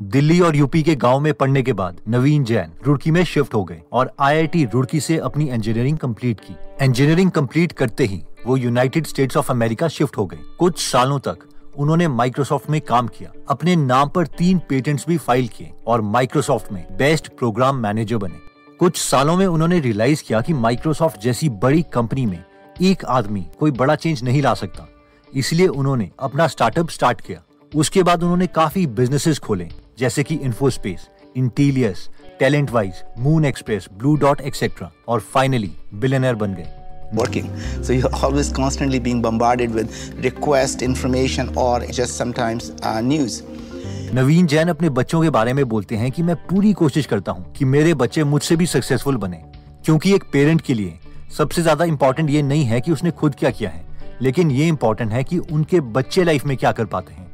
दिल्ली और यूपी के गाँव में पढ़ने के बाद नवीन जैन रुड़की में शिफ्ट हो गए और आईआईटी रुड़की से अपनी इंजीनियरिंग कंप्लीट की। इंजीनियरिंग कंप्लीट करते ही वो United States of America shift हो गए। कुछ सालों तक उन्होंने माइक्रोसॉफ्ट में काम किया। अपने नाम पर तीन पेटेंट्स भी फ़ाइल किए और माइक्रोसॉफ्ट में बेस्ट प्रोग्राम मैनेजर बने। कुछ सालों में उन्होंने रियलाइज़ किया कि माइक्रोसॉफ्ट जैसी बड़ी कंपनी में एक आदमी कोई बड़ा चेंज नहीं ला सकता। इसलिए उन्होंने अपना स्टार्टअप स्टार्ट किया। उसके बाद उन्होंने काफ़ी बिजनेसेस खोले। जैसे कि InfoSpace Intelius TalentWise Moon Express Bluedot etcetera और फाइनली बिलियनर बन गए। Working. So you're always constantly being bombarded with request, information, or just sometimes uh, news. नवीन जैन अपने बच्चों के बारे में बोलते हैं कि मैं पूरी कोशिश करता हूँ कि मेरे बच्चे मुझसे भी सक्सेसफुल बने। क्योंकि एक पेरेंट के लिए सबसे ज़्यादा इम्पोर्टेंट ये नहीं है कि उसने खुद क्या किया है लेकिन ये इम्पोर्टेंट है कि उनके बच्चे लाइफ में क्या कर पाते हैं।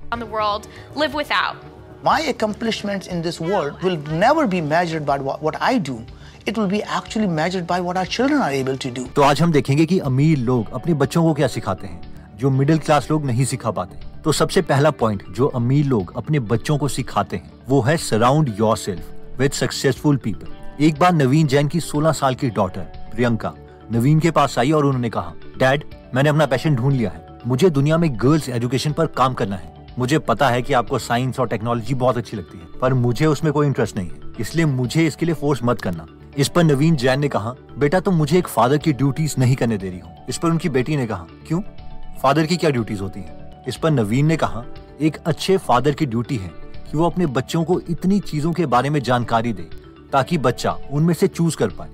My accomplishments in this world will never be measured by what I do. It will be actually measured by what our children are able to do. तो आज हम देखेंगे कि अमीर लोग अपने बच्चों को क्या सिखाते हैं, जो मिडिल क्लास लोग नहीं सिखा पाते तो सबसे पहला पॉइंट जो अमीर लोग अपने बच्चों को सिखाते हैं, वो है surround yourself with successful people एक बार नवीन जैन की 16 साल की डॉटर प्रियंका, नवीन के पास आई और उन्होंने कहा डैड मैंने अपना पैशन ढूंढ लिया है मुझे दुनिया में गर्ल्स एजुकेशन पर काम करना है मुझे पता है कि आपको साइंस और टेक्नोलॉजी बहुत अच्छी लगती है, पर मुझे उसमें कोई इंटरेस्ट नहीं है, इसलिए मुझे इसके लिए फोर्स मत करना। इस पर नवीन जैन ने कहा, बेटा, तुम तो मुझे एक फादर की ड्यूटीज़ नहीं करने दे रही हो। इस पर उनकी बेटी ने कहा, क्यों? फादर की क्या ड्यूटीज़ होती हैं? इस पर नवीन ने कहा, एक अच्छे फादर की ड्यूटी है कि वो अपने बच्चों को इतनी चीज़ों के बारे में जानकारी दे, ताकि बच्चा उनमें से चूज़ कर पाए।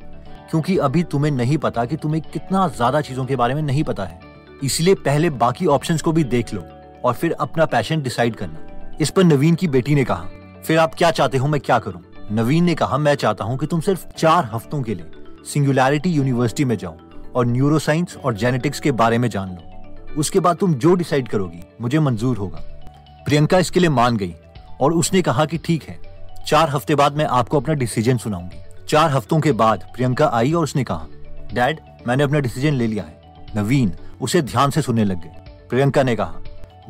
क्योंकि अभी तुम्हें नहीं पता कि तुम्हें कितना ज़्यादा चीज़ों के बारे में नहीं पता है। इसलिए पहले बाकी ऑप्शंस को भी देख लो। और फिर अपना पैशन डिसाइड करना। इस पर नवीन की बेटी ने कहा, फिर आप क्या चाहते हो, मैं क्या करूँ? नवीन ने कहा, मैं चाहता हूँ कि तुम सिर्फ़ चार हफ्तों के लिए सिंगुलैरिटी यूनिवर्सिटी में जाओ और न्यूरोसाइंस और जेनेटिक्स के बारे में जान लो। उसके बाद तुम जो डिसाइड करोगी, मुझे मंजूर होगा। प्रियंका इसके लिए मान गई और उसने कहा कि ठीक है, चार हफ़्ते बाद मैं आपको अपना डिसीज़न सुनाऊँगी। चार हफ्तों के बाद प्रियंका आई और उसने कहा, डैड, मैंने अपना डिसीज़न ले लिया है। नवीन उसे ध्यान से सुनने लग गए। प्रियंका ने कहा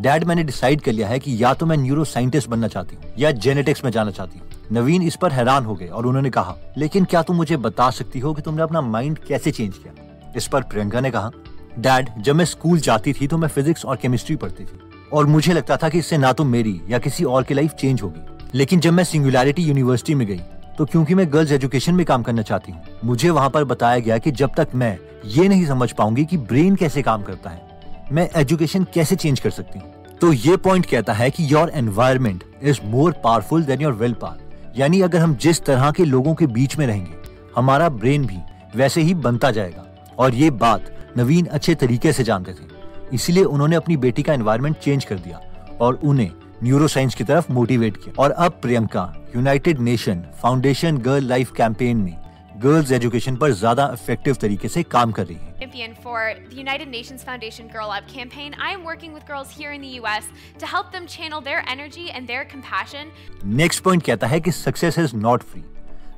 डैड मैंने डिसाइड कर लिया है कि या तो मैं न्यूरो साइंटिस्ट बनना चाहती हूँ, या जेनेटिक्स में जाना चाहती हूँ। नवीन इस पर हैरान हो गए और उन्होंने कहा, लेकिन क्या तुम मुझे बता सकती हो कि तुमने अपना माइंड कैसे चेंज किया? इस पर प्रियंका ने कहा डैड जब मैं स्कूल जाती थी तो मैं फिजिक्स और केमिस्ट्री पढ़ती थी और मुझे लगता था कि इससे ना तो मेरी या किसी और की लाइफ चेंज होगी। लेकिन जब मैं सिंगुलैरिटी यूनिवर्सिटी में गई तो क्योंकि मैं गर्ल्स एजुकेशन में काम करना चाहती हूँ, मुझे वहाँ पर बताया गया कि जब तक मैं ये नहीं समझ पाऊँगी कि ब्रेन कैसे काम करता है मैं एजुकेशन कैसे चेंज कर सकती हूँ? तो ये पॉइंट कहता है कि your environment is more powerful than your willpower यानी अगर हम जिस तरह के लोगों के बीच में रहेंगे, हमारा ब्रेन भी वैसे ही बनता जाएगा। और ये बात नवीन अच्छे तरीके से जानते थे। इसलिए उन्होंने अपनी बेटी का एनवायरमेंट चेंज कर दिया और उन्हें न्यूरोसाइंस की तरफ़ मोटिवेट किया। और अब Priyanka United Nation Foundation girl life campaign में गर्ल्स एजुकेशन पर ज़्यादा इफ़ेक्टिव तरीके से काम कर रही है। Champion for the United Nations Foundation Girl Up campaign, I am working with girls here in the US to help them channel their energy and their compassion. Next point कहता है कि success is not free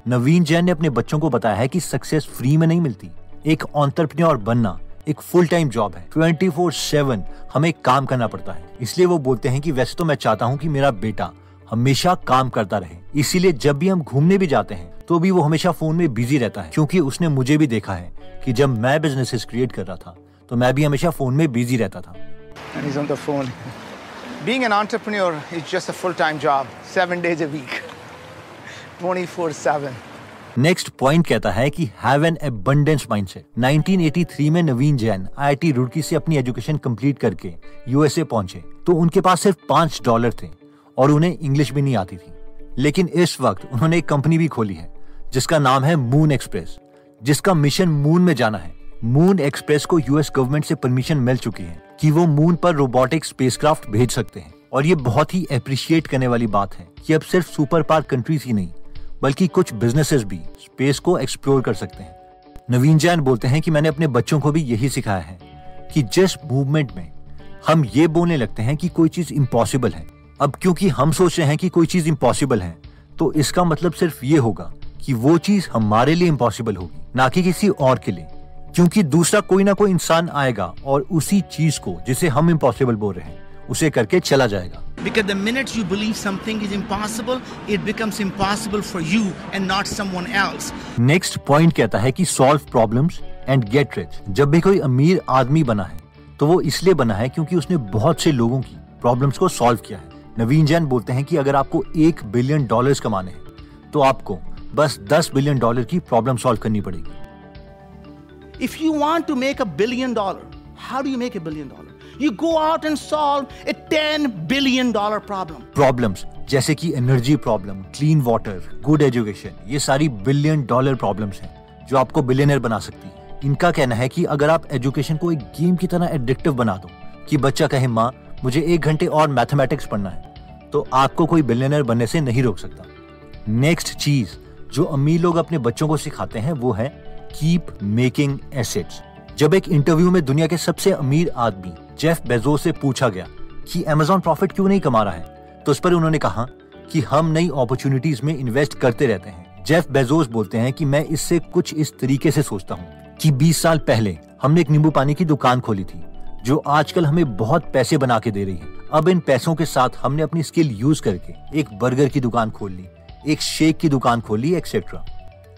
Naveen Jain ने अपने बच्चों को बताया है कि सक्सेस फ्री में नहीं मिलती एक ऑन्टरप्रन्योर बनना एक फुल टाइम जॉब है 24/7 हमें काम करना पड़ता है इसलिए वो बोलते हैं कि वैसे तो मैं चाहता हूँ कि मेरा बेटा हमेशा काम करता रहे इसीलिए जब भी हम घूमने भी जाते हैं तो भी वो हमेशा फ़ोन में बिज़ी रहता है क्योंकि उसने मुझे भी देखा है कि जब मैं बिजनेसेस क्रिएट कर रहा था तो मैं भी हमेशा फ़ोन में बिज़ी रहता था And he's on the phone. Being an entrepreneur is just a full-time job, seven days a week, 24/7. Next point कहता है कि हैव एन एबंडेंस माइंडसेट 1983 में नवीन जैन आईआईटी रुड़की से अपनी एजुकेशन कंप्लीट करके यूएसए पहुँचे तो उनके पास सिर्फ़ पाँच डॉलर थे और उन्हें इंग्लिश भी नहीं आती थी। लेकिन इस वक्त उन्होंने एक कंपनी भी खोली है, जिसका नाम है मून एक्सप्रेस जिसका मिशन मून में जाना है। मून एक्सप्रेस को यूएस गवर्नमेंट से परमिशन मिल चुकी है कि वो मून पर रोबोटिक स्पेसक्राफ्ट भेज सकते हैं। और ये बहुत ही अप्रिशिएट करने वाली बात है कि अब सिर्फ़ सुपर पावर कंट्रीज़ ही नहीं, बल्कि कुछ बिजनेसेस भी स्पेस को एक्सप्लोर कर सकते हैं। नवीन जैन बोलते हैं कि मैंने अपने बच्चों को भी यही सिखाया है कि जिस मूवमेंट में हम ये बोलने लगते हैं कि कोई चीज़ इम्पॉसिबल है अब क्योंकि हम सोच रहे हैं कि कोई चीज़ इम्पॉसिबल है तो इसका मतलब सिर्फ़ ये होगा कि वो चीज़ हमारे लिए इम्पॉसिबल होगी ना कि किसी और के लिए। क्योंकि दूसरा कोई ना कोई इंसान आएगा और उसी चीज़ को जिसे हम इम्पॉसिबल बोल रहे हैं उसे करके चला जाएगा। Because the minute you believe something is impossible, it becomes impossible for you and not someone else. Next point कहता है कि solve problems and get rich जब भी कोई अमीर आदमी बना है तो वो इसलिए बना है क्योंकि उसने बहुत से लोगों की प्रॉब्लम्स को सॉल्व किया है। नवीन जैन बोलते हैं कि अगर आपको एक बिलियन डॉलर्स कमाने हैं तो आपको बस दस बिलियन डॉलर की प्रॉब्लम सॉल्व करनी पड़ेगी If you want to make a billion dollar, how do you make a billion dollar? You go out and solve a 10 billion dollar problem. Problems जैसे कि energy problem clean water good education ये सारी billion dollar problems हैं जो आपको billionaire बना सकती है इनका कहना है कि अगर आप एजुकेशन को एक गेम की तरह एडिक्टिव बना दो कि बच्चा कहे माँ मुझे एक घंटे और मैथमेटिक्स पढ़ना है तो आपको कोई बिलियनर बनने से नहीं रोक सकता। नेक्स्ट चीज़ जो अमीर लोग अपने बच्चों को सिखाते हैं, वो है कीप मेकिंग एसेट्स जब एक इंटरव्यू में दुनिया के सबसे अमीर आदमी जेफ बेजो से पूछा गया कि अमेजोन प्रॉफिट क्यों नहीं कमा रहा है तो उस पर उन्होंने कहा कि हम नई अपॉर्चुनिटीज़ में इन्वेस्ट करते रहते हैं। जेफ बेजोस बोलते हैं कि मैं इससे कुछ इस तरीके से सोचता हूँ कि 20 साल पहले हमने एक नींबू पानी की दुकान खोली थी। जो आजकल हमें बहुत पैसे बना के दे रही है। अब इन पैसों के साथ हमने अपनी स्किल यूज़ करके एक बर्गर की दुकान खोल ली, एक शेक की दुकान खोल ली एक्सेट्रा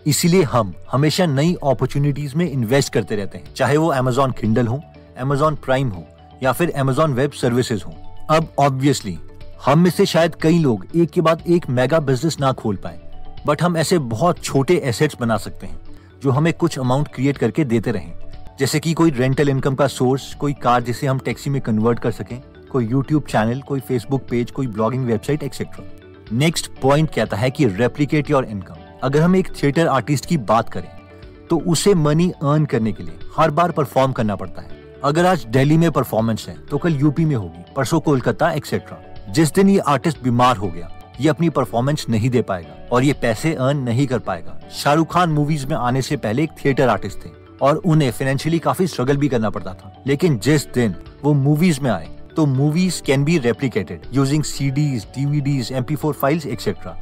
इसीलिए हम हमेशा नई अपॉर्चुनिटीज़ में इन्वेस्ट करते रहते हैं, चाहे वो अमेजोन किंडल हो अमेजोन प्राइम हो, या फिर अमेजोन वेब सर्विसेज़ हो। अब ऑब्वियसली हम में से शायद कई लोग एक के बाद एक मेगा बिज़नेस ना खोल पाए बट हम ऐसे बहुत छोटे एसेट्स बना सकते हैं, जो हमें कुछ अमाउंट क्रिएट करके देते रहें। जैसे कि कोई रेंटल इनकम का सोर्स कोई कार जिसे हम टैक्सी में कन्वर्ट कर सकें, कोई यूट्यूब चैनल कोई फेसबुक पेज कोई blogging website etcetera next point कहता है कि रेप्लीकेट योर इनकम अगर हम एक थिएटर आर्टिस्ट की बात करें तो उसे मनी अर्न करने के लिए हर बार परफॉर्म करना पड़ता है। अगर आज दिल्ली में परफॉर्मेंस है तो कल यूपी में होगी, परसों कोलकाता एक्सेट्रा जिस दिन ये आर्टिस्ट बीमार हो गया, ये अपनी परफॉर्मेंस नहीं दे पाएगा और ये पैसे अर्न नहीं कर पाएगा। शाहरुख खान मूवीज़ में आने से पहले एक थिएटर आर्टिस्ट थे। और उन्हें फाइनेंशियली काफ़ी स्ट्रगल भी करना पड़ता था। लेकिन जिस दिन वो मूवीज़ में आए तो movies can be replicated using CDs DVDs MP four files etcetera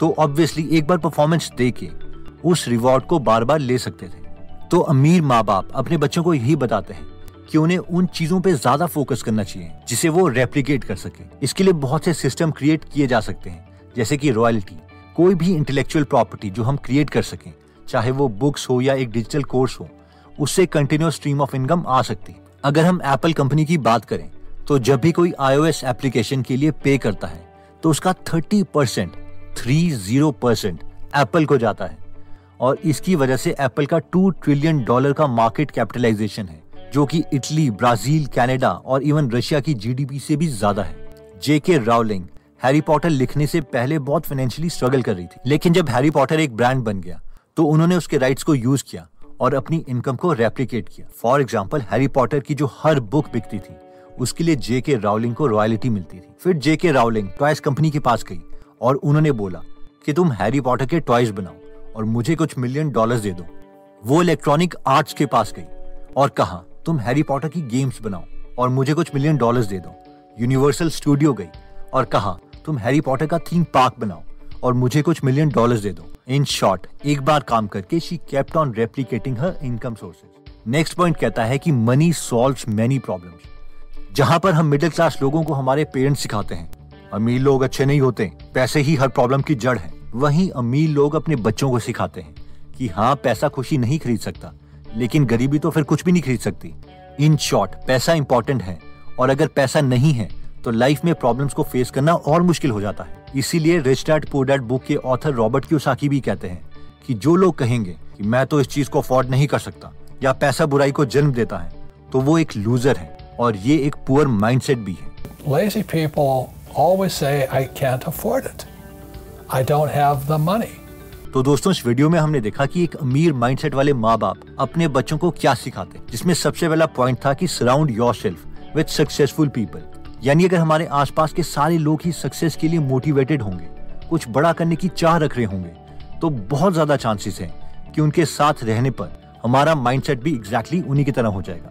तो ऑब्वियसली एक बार परफॉर्मेंस दे के उस रिवॉर्ड को बार बार ले सकते थे। तो अमीर माँ बाप अपने बच्चों को यही बताते हैं कि उन्हें उन चीज़ों पे ज़्यादा फोकस करना चाहिए, जिसे वो रेप्लीकेट कर सके। इसके लिए बहुत से सिस्टम क्रिएट किए जा सकते हैं, जैसे कि रॉयल्टी कोई भी इंटेलेक्चुअल प्रॉपर्टी जो हम क्रिएट कर सकें, चाहे वो बुक्स हो या एक डिजिटल कोर्स हो उससे कंटिन्यूस स्ट्रीम ऑफ़ इनकम आ सकती। अगर हम एप्पल कंपनी की बात करें तो जब भी कोई आईओएस एप्लीकेशन के लिए पे करता है तो उसका thirty percent three zero percent Apple को जाता है। और इसकी वजह से एप्पल का टू ट्रिलियन डॉलर का मार्केट कैपिटलाइजेशन है, जो कि इटली ब्राज़ील कनाडा और इवन रशिया की जीडीपी से भी ज़्यादा है। जेके रावलिंग हैरी पॉटर लिखने से पहले बहुत फाइनेंशियली स्ट्रगल कर रही थी। लेकिन जब हैरी पॉटर एक ब्रांड बन गया तो उन्होंने उसके राइट्स को यूज़ किया। और अपनी इनकम को रेप्लीकेट किया। फॉर एग्ज़ाम्पल हैरी पॉटर की जो हर बुक बिकती थी, उसके लिए जे के रावलिंग को रॉयल्टी मिलती थी। फिर जे के रावलिंग टॉयज कंपनी के पास गई और उन्होंने बोला कि तुम हैरी पॉटर के टॉयज बनाओ और मुझे कुछ मिलियन डॉलर्स दे दो। वो इलेक्ट्रॉनिक आर्ट्स के पास गई और कहा, तुम हैरी पॉटर की गेम्स बनाओ और मुझे कुछ मिलियन डॉलर्स दे दो। यूनिवर्सल स्टूडियो गई और कहा, तुम हैरी पॉटर का थीम पार्क बनाओ और मुझे कुछ मिलियन डॉलर्स दे दो। इन शॉर्ट एक बार काम करके she kept on replicating her income sources next point कहता है कि मनी सॉल्व्स मेनी प्रॉब्लम्स जहाँ पर हम मिडिल क्लास लोगों को हमारे पेरेंट्स सिखाते हैं। अमीर लोग अच्छे नहीं होते, पैसे ही हर प्रॉब्लम की जड़ है। वहीं अमीर लोग अपने बच्चों को सिखाते हैं कि हाँ पैसा खुशी नहीं खरीद सकता, लेकिन गरीबी तो फिर कुछ भी नहीं खरीद सकती। इन शॉर्ट पैसा इंपॉर्टेंट है और अगर पैसा नहीं है तो लाइफ में प्रॉब्लम्स को फेस करना और मुश्किल हो जाता है। इसीलिए rich dad poor dad book के ऑथर रॉबर्ट क्यूसाकी भी कहते हैं कि जो लोग कहेंगे कि मैं तो इस चीज़ को अफोर्ड नहीं कर सकता या पैसा बुराई को जन्म देता है तो वो एक लूजर है और ये एक पुअर माइंडसेट भी है Lazy people always say, I can't afford it. I don't have the money. तो दोस्तों इस वीडियो में हमने देखा कि एक अमीर माइंडसेट वाले माँ बाप अपने बच्चों को क्या सिखाते जिसमें सबसे पहला पॉइंट था कि surround yourself with successful people यानी अगर हमारे आसपास के सारे लोग ही सक्सेस के लिए मोटिवेटेड होंगे, कुछ बड़ा करने की चाह रख रहे होंगे तो बहुत ज़्यादा चांसेस हैं कि उनके साथ रहने पर हमारा माइंडसेट भी एग्जैक्टली exactly उन्हीं की तरह हो जाएगा।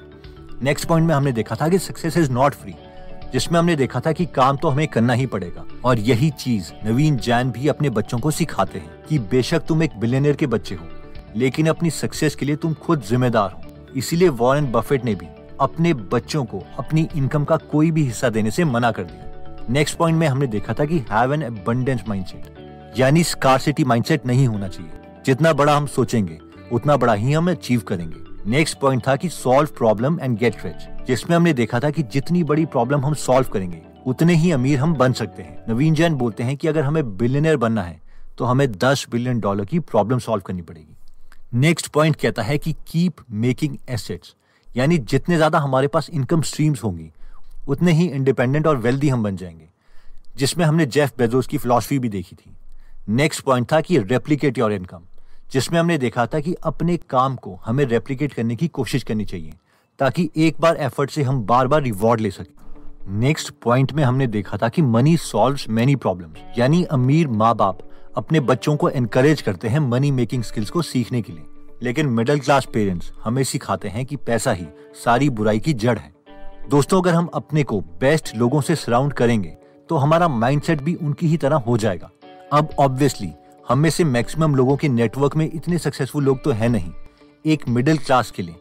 नेक्स्ट पॉइंट में हमने देखा था कि सक्सेस इज़ नॉट फ्री जिसमें हमने देखा था कि काम तो हमें करना ही पड़ेगा। और यही चीज़ नवीन जैन भी अपने बच्चों को सिखाते हैं कि बेशक तुम एक बिलियनर के बच्चे हो, लेकिन अपनी सक्सेस के लिए तुम खुद जिम्मेदार हो। इसीलिए वॉरेन बफेट ने भी अपने बच्चों को, अपनी इनकम का कोई भी हिस्सा देने से मना कर दिया। नेक्स्ट पॉइंट में हमने देखा था कि हैव एन अबंडेंस माइंडसेट यानी स्कारसिटी माइंडसेट नहीं होना चाहिए। जितना बड़ा हम सोचेंगे, उतना बड़ा ही हम अचीव करेंगे। नेक्स्ट पॉइंट था कि solve problem and get rich जिसमें हमने देखा था कि जितनी बड़ी प्रॉब्लम हम सॉल्व करेंगे, उतने ही अमीर हम बन सकते हैं। नवीन जैन बोलते हैं कि अगर हमें बिलियनर बनना है तो हमें 10 बिलियन डॉलर की प्रॉब्लम सॉल्व करनी पड़ेगी। नेक्स्ट पॉइंट कहता है कि कीप मेकिंग एसेट्स यानी जितने ज़्यादा हमारे पास इनकम स्ट्रीम्स होंगी, उतने ही इंडिपेंडेंट और वेल्दी हम बन जाएँगे, जिसमें हमने जेफ बेजोस की फिलॉसफी भी देखी थी। नेक्स्ट पॉइंट था कि रेप्लीकेट योर इनकम जिसमें हमने देखा था कि अपने काम को हमें रेप्लीकेट करने की कोशिश करनी चाहिए, ताकि एक बार एफर्ट से हम बार बार रिवॉर्ड ले सकें। नेक्स्ट पॉइंट में हमने देखा था कि मनी सॉल्व्स मेनी प्रॉब्लम्स यानी अमीर माँ बाप अपने बच्चों को एनकरेज करते हैं मनी मेकिंग स्किल्स को सीखने के लिए। लेकिन मिडिल क्लास पेरेंट्स हमें सिखाते हैं कि पैसा ही सारी बुराई की जड़ है। दोस्तों, अगर हम अपने को बेस्ट लोगों से सराउंड करेंगे तो हमारा माइंडसेट भी उनकी ही तरह हो जाएगा। अब ऑब्वियसली हम में से मैक्सिमम लोगों के नेटवर्क में इतने सक्सेसफुल लोग तो है नहीं। एक मिडिल क्लास के लिए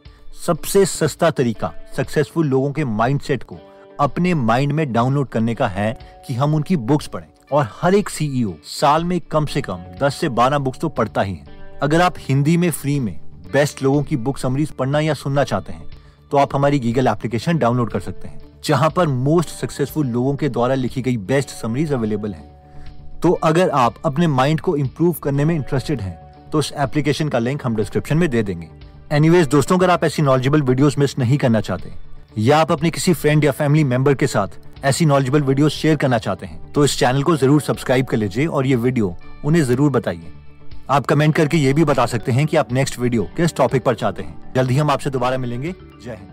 सबसे सस्ता तरीका सक्सेसफुल लोगों के माइंडसेट को अपने माइंड में डाउनलोड करने का है कि हम उनकी बुक्स पढ़ें। और हर एक सीईओ साल में कम से कम 10 से 12 बुक्स तो पढ़ता ही है। अगर आप हिंदी में फ्री में बेस्ट लोगों की बुक समरीज पढ़ना या सुनना चाहते हैं तो आप हमारी गीगल एप्लीकेशन डाउनलोड कर सकते हैं, जहाँ पर मोस्ट सक्सेसफुल लोगों के द्वारा लिखी गई बेस्ट समरीज अवेलेबल है। तो अगर आप अपने माइंड को इम्प्रूव करने में इंटरेस्टेड हैं तो उस एप्लीकेशन का लिंक हम डिस्क्रिप्शन में दे देंगे। एनीवेज दोस्तों, अगर आप ऐसी नॉलेजेबल वीडियोस मिस नहीं करना चाहते, या आप अपने किसी फ्रेंड या फैमिली मेंबर के साथ ऐसी नॉलेजेबल वीडियोस शेयर करना चाहते हैं तो इस चैनल को ज़रूर सब्सक्राइब कर लीजिए और ये वीडियो उन्हें ज़रूर बताइए। आप कमेंट करके ये भी बता सकते हैं कि आप नेक्स्ट वीडियो किस टॉपिक पर चाहते हैं। जल्द ही हम आपसे दोबारा मिलेंगे। जय हिंद।